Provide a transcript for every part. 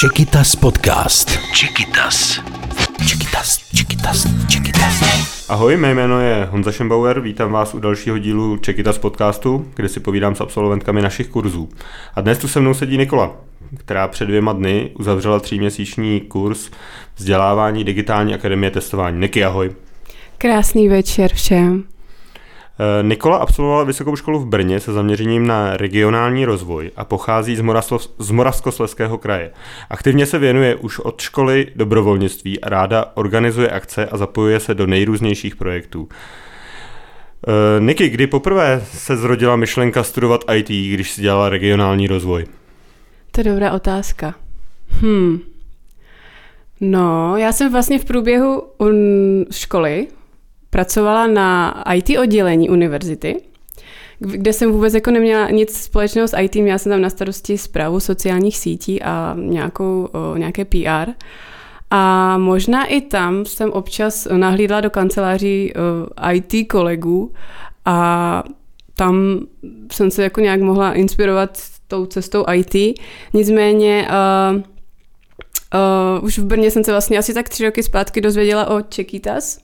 Chiquitas Podcast. Chiquitas. Chiquitas, Chiquitas, Chiquitas. Ahoj, mé jméno je Honza Šembauer, vítám vás u dalšího dílu Chiquitas podcastu, kde si povídám s absolventkami našich kurzů. A dnes tu se mnou sedí Nikola, která před dvěma dny uzavřela tříměsíční kurz vzdělávání digitální akademie testování. Niky, ahoj. Krásný večer všem. Eh, Nikola absolvovala vysokou školu v Brně se zaměřením na regionální rozvoj a pochází z, Moraslov, z Moravskosleského kraje. Aktivně se věnuje už od školy dobrovolnictví a ráda organizuje akce a zapojuje se do nejrůznějších projektů. Eh, Niky, kdy poprvé se zrodila myšlenka studovat IT, když si dělala regionální rozvoj? To je dobrá otázka. Hmm. No, já jsem vlastně v průběhu školy pracovala na IT oddělení univerzity, kde jsem vůbec jako neměla nic společného s IT, měla jsem tam na starosti zprávu sociálních sítí a nějakou, nějaké PR. A možná i tam jsem občas nahlídla do kanceláří IT kolegů a tam jsem se jako nějak mohla inspirovat tou cestou IT. Nicméně uh, uh, už v Brně jsem se vlastně asi tak tři roky zpátky dozvěděla o Čekitas,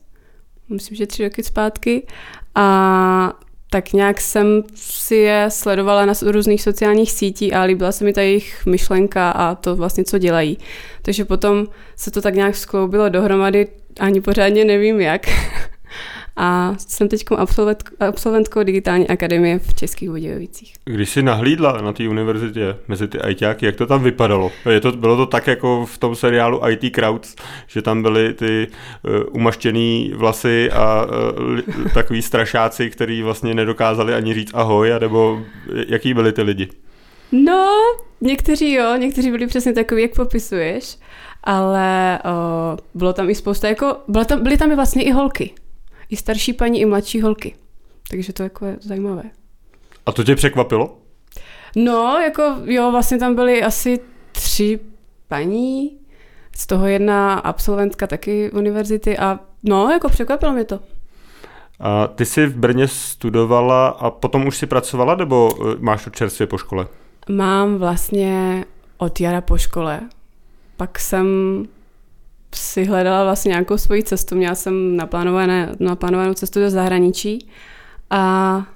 myslím, že tři roky zpátky. A tak nějak jsem si je sledovala na různých sociálních sítí a líbila se mi ta jejich myšlenka a to vlastně, co dělají. Takže potom se to tak nějak skloubilo dohromady, ani pořádně nevím jak. a jsem teď absolvent, absolventkou digitální akademie v Českých Budějovicích. Když jsi nahlídla na té univerzitě mezi ty ITáky, jak to tam vypadalo? Je to, bylo to tak jako v tom seriálu IT Crowds, že tam byly ty uh, umaštěný vlasy a uh, takový strašáci, který vlastně nedokázali ani říct ahoj, nebo jaký byli ty lidi? No, někteří jo, někteří byli přesně takový, jak popisuješ, ale uh, bylo tam i spousta, jako, bylo tam, byly tam i vlastně i holky i starší paní, i mladší holky. Takže to jako je zajímavé. A to tě překvapilo? No, jako jo, vlastně tam byly asi tři paní, z toho jedna absolventka taky univerzity a no, jako překvapilo mě to. A ty jsi v Brně studovala a potom už si pracovala, nebo eh, máš to čerstvě po škole? Mám vlastně od jara po škole. Pak jsem si hledala vlastně nějakou svoji cestu. Měla jsem naplánované, naplánovanou cestu do zahraničí a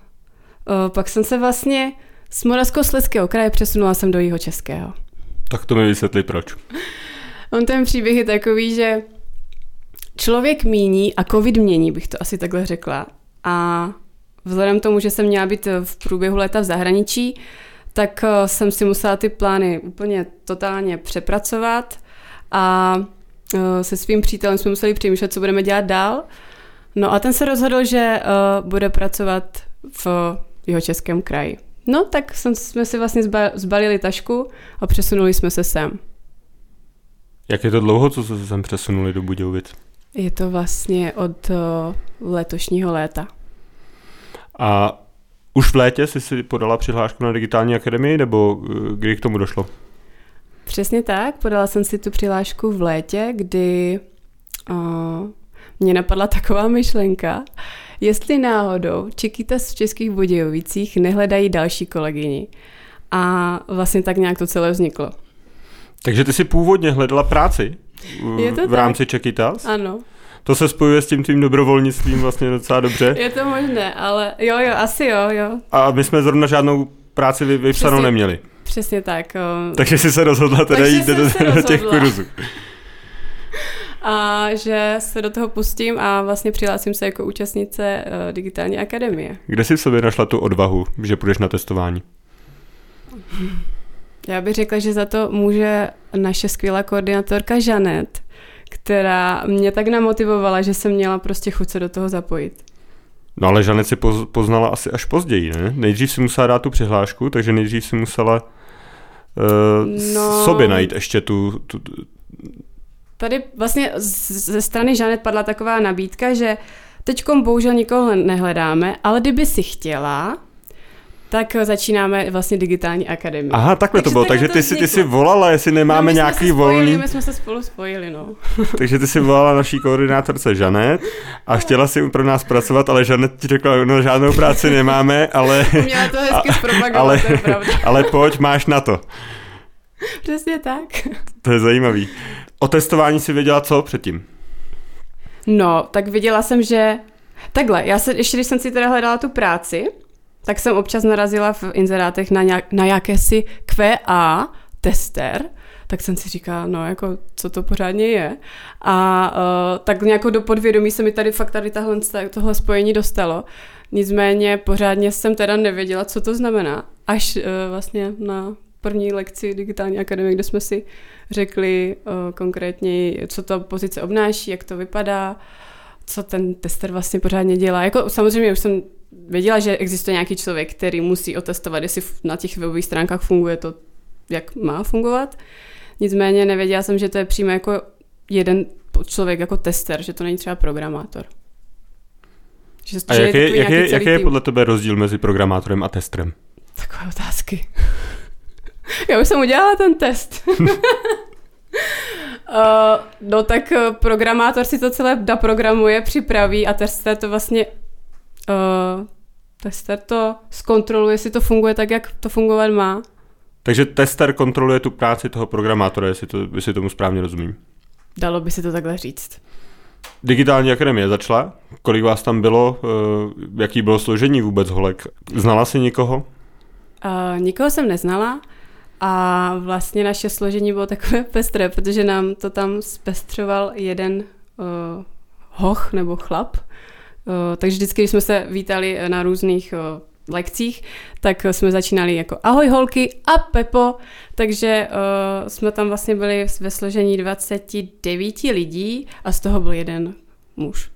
o, pak jsem se vlastně z Moravskoslezského kraje přesunula jsem do jeho českého. Tak to mi vysvětli proč. On ten příběh je takový, že člověk míní a covid mění, bych to asi takhle řekla. A vzhledem k tomu, že jsem měla být v průběhu léta v zahraničí, tak jsem si musela ty plány úplně totálně přepracovat a se svým přítelem jsme museli přemýšlet, co budeme dělat dál. No a ten se rozhodl, že uh, bude pracovat v jeho českém kraji. No, tak jsme si vlastně zbalili tašku a přesunuli jsme se sem. Jak je to dlouho, co se sem přesunuli do Budějovic? Je to vlastně od uh, letošního léta. A už v létě jsi si podala přihlášku na digitální akademii, nebo kdy k tomu došlo? Přesně tak, podala jsem si tu přihlášku v létě, kdy uh, mě napadla taková myšlenka, jestli náhodou Čekytas v Českých Budějovicích nehledají další kolegyni. A vlastně tak nějak to celé vzniklo. Takže ty si původně hledala práci Je to v rámci Čekytas? Ano. To se spojuje s tím tvým dobrovolnictvím vlastně docela dobře. Je to možné, ale jo, jo, asi jo, jo. A my jsme zrovna žádnou práci vypsanou Přesně. neměli. Přesně tak. Takže jsi se rozhodla teda jít do, do těch kurzů. A že se do toho pustím a vlastně přihlásím se jako účastnice digitální akademie. Kde jsi v sobě našla tu odvahu, že půjdeš na testování? Já bych řekla, že za to může naše skvělá koordinátorka Žanet, která mě tak namotivovala, že jsem měla prostě chuť se do toho zapojit. No ale Žanet si poznala asi až později, ne? Nejdřív si musela dát tu přihlášku, takže nejdřív si musela no, sobě najít ještě tu, tu... Tady vlastně ze strany Žanet padla taková nabídka, že teďkom bohužel nikoho nehledáme, ale kdyby si chtěla, tak začínáme vlastně digitální akademii. Aha, takhle takže to bylo, takže ty si, ty si volala, jestli nemáme no, nějaký spojili, volný... My jsme se spolu spojili, no. takže ty si volala naší koordinátorce Žanet a chtěla si pro nás pracovat, ale Žanet ti řekla, no žádnou práci nemáme, ale... Měla to hezky zpropagovat, ale, to je pravda. ale pojď, máš na to. Přesně tak. To je zajímavý. O testování si věděla co předtím? No, tak viděla jsem, že... Takhle, já se, ještě když jsem si teda hledala tu práci, tak jsem občas narazila v inzerátech na, nějak, na jakési QA tester, tak jsem si říkala, no jako, co to pořádně je. A uh, tak nějak do podvědomí se mi tady fakt tady tahle, tohle spojení dostalo. Nicméně pořádně jsem teda nevěděla, co to znamená. Až uh, vlastně na první lekci digitální akademie, kde jsme si řekli uh, konkrétně, co ta pozice obnáší, jak to vypadá, co ten tester vlastně pořádně dělá. Jako samozřejmě už jsem věděla, že existuje nějaký člověk, který musí otestovat, jestli na těch webových stránkách funguje to, jak má fungovat. Nicméně nevěděla jsem, že to je přímo jako jeden člověk jako tester, že to není třeba programátor. Že, a jaký, je, jaký, jaký, jaký je podle tebe rozdíl mezi programátorem a testerem? Takové otázky. Já už jsem udělala ten test. uh, no tak eh, programátor si to celé naprogramuje, připraví a tester to vlastně uh, tester to zkontroluje, jestli to funguje tak, jak to fungovat má. Takže tester kontroluje tu práci toho programátora, jestli, to, jestli tomu správně rozumím. Dalo by se to takhle říct. Digitální akademie začala? Kolik vás tam bylo? Jaký bylo složení vůbec holek? Znala jsi někoho? Uh, nikoho jsem neznala. A vlastně naše složení bylo takové pestré, protože nám to tam zpestřoval jeden uh, hoch nebo chlap. Uh, takže vždycky, když jsme se vítali na různých uh, lekcích, tak jsme začínali jako ahoj holky a Pepo, takže uh, jsme tam vlastně byli ve složení 29 lidí a z toho byl jeden muž.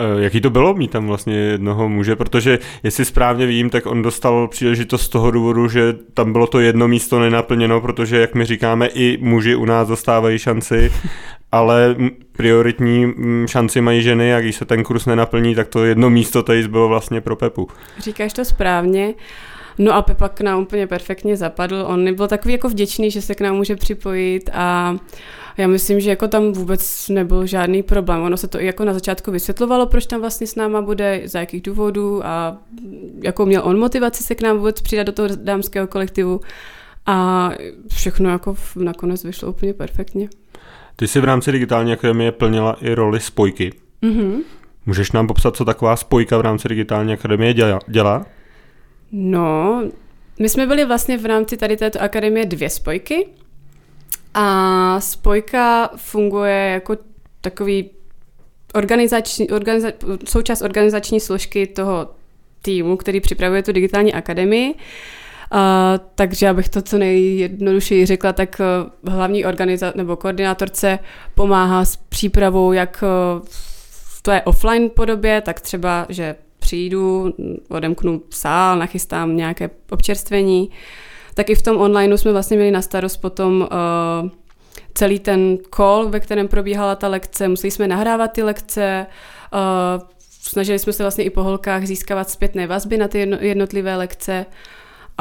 Eh, jaký to bylo mít tam vlastně jednoho muže, protože jestli správně vím, tak on dostal příležitost z toho důvodu, že tam bylo to jedno místo nenaplněno, protože jak my říkáme, i muži u nás dostávají šanci, ale prioritní šanci mají ženy a když se ten kurz nenaplní, tak to jedno místo tady bylo vlastně pro Pepu. Říkáš to správně. No a Pepa k nám úplně perfektně zapadl. On byl takový jako vděčný, že se k nám může připojit a já myslím, že jako tam vůbec nebyl žádný problém. Ono se to i jako na začátku vysvětlovalo, proč tam vlastně s náma bude, za jakých důvodů a jako měl on motivaci se k nám vůbec přidat do toho dámského kolektivu a všechno jako nakonec vyšlo úplně perfektně. Ty jsi v rámci digitální akademie plnila i roli spojky. Mm-hmm. Můžeš nám popsat, co taková spojka v rámci digitální akademie dělá? No, my jsme byli vlastně v rámci tady této akademie dvě spojky. A spojka funguje jako takový organizační, organiza, součást organizační složky toho týmu, který připravuje tu digitální akademii. Uh, takže abych to co nejjednodušeji řekla, tak uh, hlavní organiza- nebo koordinátorce pomáhá s přípravou jak uh, v té offline podobě, tak třeba, že přijdu, odemknu sál, nachystám nějaké občerstvení, tak i v tom onlineu jsme vlastně měli na starost potom uh, celý ten call, ve kterém probíhala ta lekce, museli jsme nahrávat ty lekce, uh, snažili jsme se vlastně i po holkách získávat zpětné vazby na ty jednotlivé lekce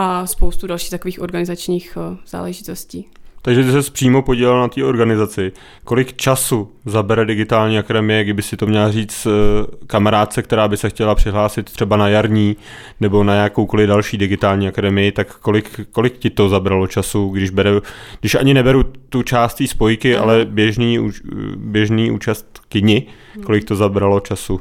a spoustu dalších takových organizačních uh, záležitostí. Takže ty se přímo podílel na té organizaci. Kolik času zabere digitální akademie, kdyby si to měla říct eh, kamarádce, která by se chtěla přihlásit třeba na jarní nebo na jakoukoliv další digitální akademii, tak kolik, kolik ti to zabralo času, když, bere, když ani neberu tu část té spojky, ale běžný, běžný účast kyni, kolik to zabralo času?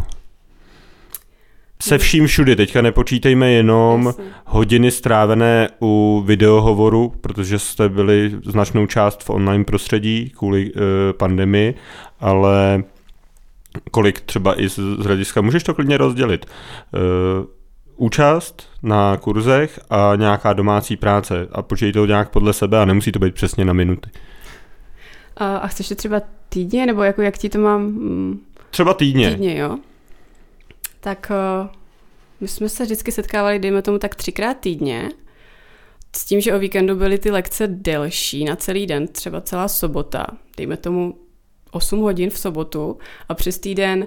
Se vším všudy. Teďka nepočítejme jenom Jasně. hodiny strávené u videohovoru, protože jste byli značnou část v online prostředí kvůli uh, pandemii, ale kolik třeba i z, z hlediska, můžeš to klidně rozdělit. Uh, účast na kurzech a nějaká domácí práce a počítej to nějak podle sebe a nemusí to být přesně na minuty. A, a chceš to třeba týdně, nebo jako jak ti to mám? Mm, třeba týdně. Týdně, jo tak uh, my jsme se vždycky setkávali, dejme tomu tak třikrát týdně, s tím, že o víkendu byly ty lekce delší na celý den, třeba celá sobota, dejme tomu 8 hodin v sobotu a přes týden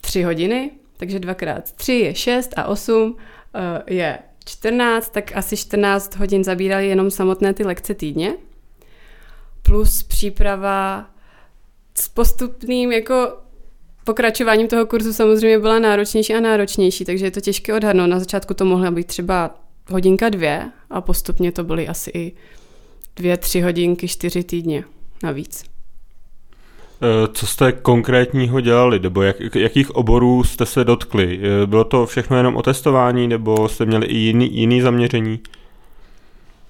3 hodiny, takže dvakrát 3 je 6 a 8 uh, eh, je 14, tak asi 14 hodin zabírali jenom samotné ty lekce týdně, plus příprava s postupným jako pokračováním toho kurzu samozřejmě byla náročnější a náročnější, takže je to těžké odhadnout. Na začátku to mohla být třeba hodinka dvě a postupně to byly asi i dvě, tři hodinky, čtyři týdně navíc. Eh, co jste konkrétního dělali, nebo jak, jakých oborů jste se dotkli? Eh, bylo to všechno jenom o testování, nebo jste měli i jiný, jiný zaměření?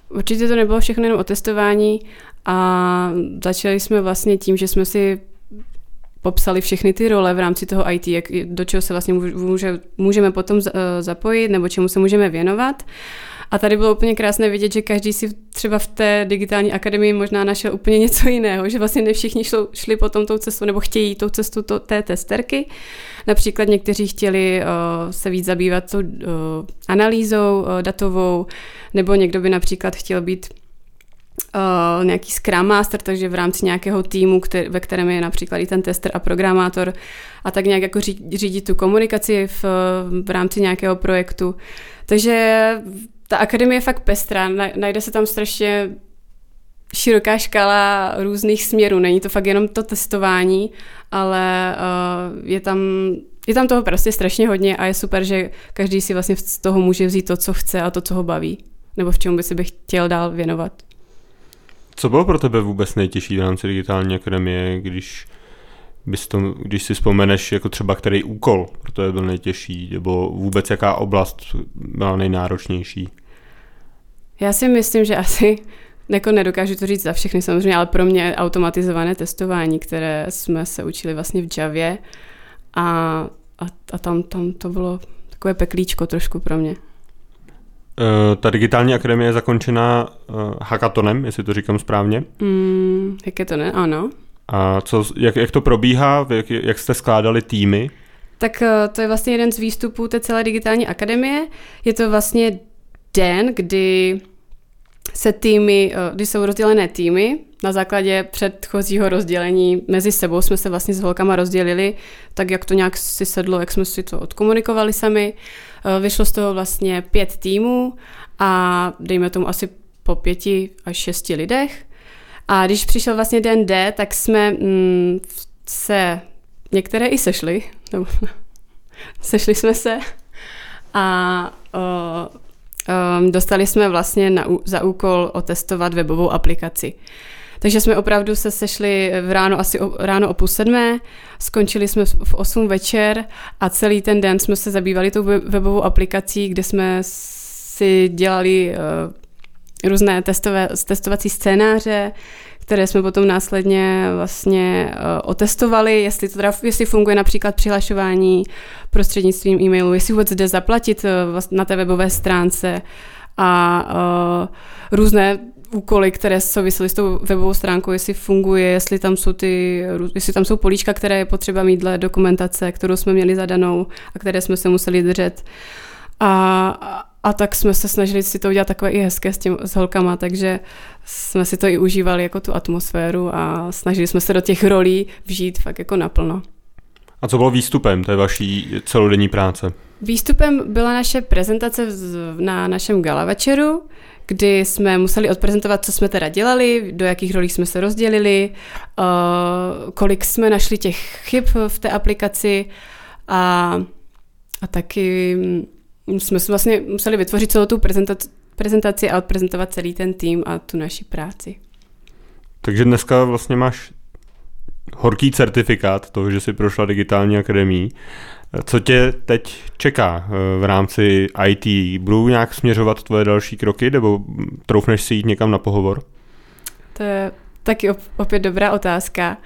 Určitě to nebylo všechno jenom o testování a začali jsme vlastně tím, že jsme si popsali všechny ty role v rámci toho IT, jak, do čeho se vlastně může, můžeme potom zapojit nebo čemu se můžeme věnovat. A tady bylo úplně krásné vidět, že každý si třeba v té digitální akademii možná našel úplně něco jiného, že vlastně ne všichni šlo, šli potom tou cestou nebo chtějí tou cestu to, té testerky. Například někteří chtěli uh, se víc zabývat tou uh, analýzou uh, datovou, nebo někdo by například chtěl být uh, nějaký Scrum Master, takže v rámci nějakého týmu, který, ve kterém je například i ten tester a programátor a tak nějak jako řídit, tu komunikaci v, v rámci nějakého projektu. Takže ta akademie je fakt pestrá, najde se tam strašně široká škala různých směrů. Není to fakt jenom to testování, ale uh, je tam je tam toho prostě strašně hodně a je super, že každý si vlastně z toho může vzít to, co chce a to, co ho baví. Nebo v čem by si bych chtěl dál věnovat. Co bylo pro tebe vůbec nejtěžší v rámci digitální akademie, když, bys to, když si vzpomeneš jako třeba který úkol pro tebe byl nejtěžší, nebo vůbec jaká oblast byla nejnáročnější? Já si myslím, že asi jako nedokážu to říct za všechny samozřejmě, ale pro mě automatizované testování, které jsme se učili vlastně v Javě a, a, a tam, tam to bylo takové peklíčko trošku pro mě. Uh, ta digitální akademie je zakončena uh, hackatonem, jestli to říkám správně. Mm, ne? ano. A co, jak, jak to probíhá, jak, jak jste skládali týmy? Tak uh, to je vlastně jeden z výstupů té celé digitální akademie. Je to vlastně den, kdy se týmy, eh, kdy jsou rozdělené týmy, na základě předchozího rozdělení mezi sebou jsme se vlastně s holkama rozdělili, tak jak to nějak si sedlo, jak jsme si to odkomunikovali sami. Eh, vyšlo z toho vlastně pět týmů a dejme tomu asi po pěti až šesti lidech. A když přišel vlastně den D, tak jsme mm, se některé i sešli, nebo sešli jsme se a o, um, dostali jsme vlastně na, za úkol otestovat webovou aplikaci. Takže jsme opravdu se sešli v ráno asi o, ráno o půl sedmé, skončili jsme v 8 večer a celý ten den jsme se zabývali tou webovou aplikací, kde jsme si dělali uh, různé testové, testovací scénáře, které jsme potom následně vlastně uh, otestovali, jestli to teda, jestli funguje například přihlašování prostřednictvím e-mailu, jestli vůbec jde zaplatit uh, na té webové stránce a uh, různé úkoly, které souvisely s tou webovou stránkou, jestli funguje, jestli tam jsou ty, jestli tam jsou políčka, které je potřeba mít dle dokumentace, kterou jsme měli zadanou a které jsme se museli držet. A, a tak jsme se snažili si to udělat takové i hezké s, těm, s holkama, takže jsme si to i užívali jako tu atmosféru a snažili jsme se do těch rolí vžít fakt jako naplno. A co bylo výstupem té vaší celodenní práce? Výstupem byla naše prezentace na našem gala večeru, kdy jsme museli odprezentovat, co jsme teda dělali, do jakých rolí jsme se rozdělili, kolik jsme našli těch chyb v té aplikaci a, a taky jsme si vlastně museli vytvořit celou tu prezentaci, prezentaci a odprezentovat celý ten tým a tu naši práci. Takže dneska vlastně máš horký certifikát toho, že jsi prošla digitální akademii. Co tě teď čeká eh, v rámci IT? Budou nějak směřovat tvoje další kroky, nebo troufneš si jít někam na pohovor? To je taky opět dobrá otázka.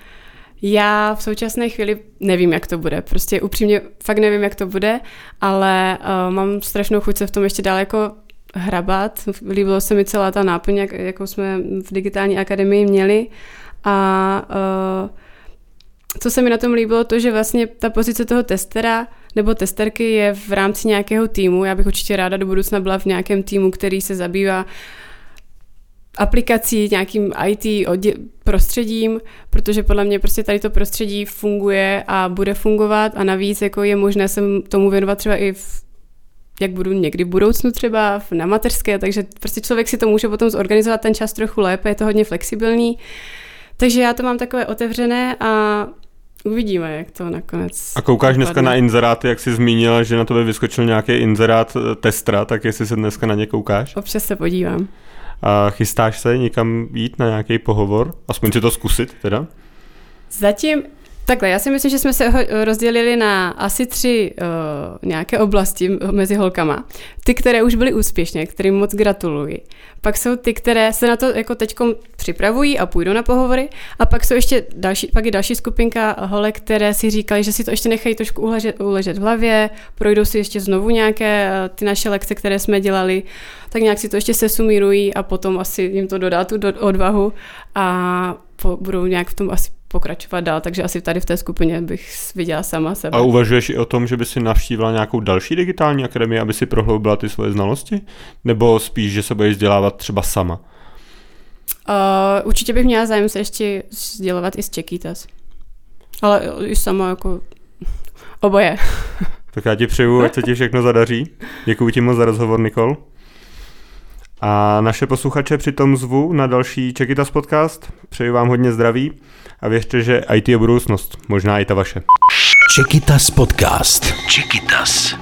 Já v současné chvíli nevím, jak to bude. Prostě upřímně fakt nevím, jak to bude, ale uh, mám strašnou chuť se v tom ještě dále jako hrabat. Líbilo se mi celá ta náplň, jak, jakou jsme v digitální akademii měli. A uh, co se mi na tom líbilo, to, že vlastně ta pozice toho testera nebo testerky je v rámci nějakého týmu. Já bych určitě ráda do budoucna byla v nějakém týmu, který se zabývá aplikací, nějakým IT prostředím, protože podle mě prostě tady to prostředí funguje a bude fungovat a navíc jako je možné se tomu věnovat třeba i v jak budu někdy v budoucnu třeba na mateřské, takže prostě člověk si to může potom zorganizovat ten čas trochu lépe, je to hodně flexibilní. Takže já to mám takové otevřené a Uvidíme, jak to nakonec. A koukáš dneska na inzeráty, jak jsi zmínila, že na tebe vyskočil nějaký inzerát eh, testra, tak jestli se dneska na ně koukáš? Občas se podívám. A chystáš se někam jít na nějaký pohovor? Aspoň si to zkusit teda? Zatím Takhle, já si myslím, že jsme se rozdělili na asi tři uh, nějaké oblasti mezi holkama. Ty, které už byly úspěšné, kterým moc gratuluji. Pak jsou ty, které se na to jako teď připravují a půjdou na pohovory. A pak jsou ještě další, pak je další skupinka holek, které si říkali, že si to ještě nechají trošku uležet, uležet v hlavě, projdou si ještě znovu nějaké uh, ty naše lekce, které jsme dělali, tak nějak si to ještě sesumírují a potom asi jim to dodá tu odvahu a po, budou nějak v tom asi pokračovat dál, takže asi tady v té skupině bych viděla sama sebe. A uvažuješ i o tom, že by si navštívila nějakou další digitální akademii, aby si prohloubila ty svoje znalosti? Nebo spíš, že se budeš vzdělávat třeba sama? Uh, určitě bych měla zájem se ještě vzdělovat i z Čekýtas. Ale i sama jako oboje. Tak já ti přeju, ať se ti všechno zadaří. Děkuji ti moc za rozhovor, Nikol. A naše posluchače přitom zvu na další Čekytas podcast. Přeju vám hodně zdraví a věřte, že IT je budoucnost, možná i ta vaše. Čekytas podcast. Čekytas.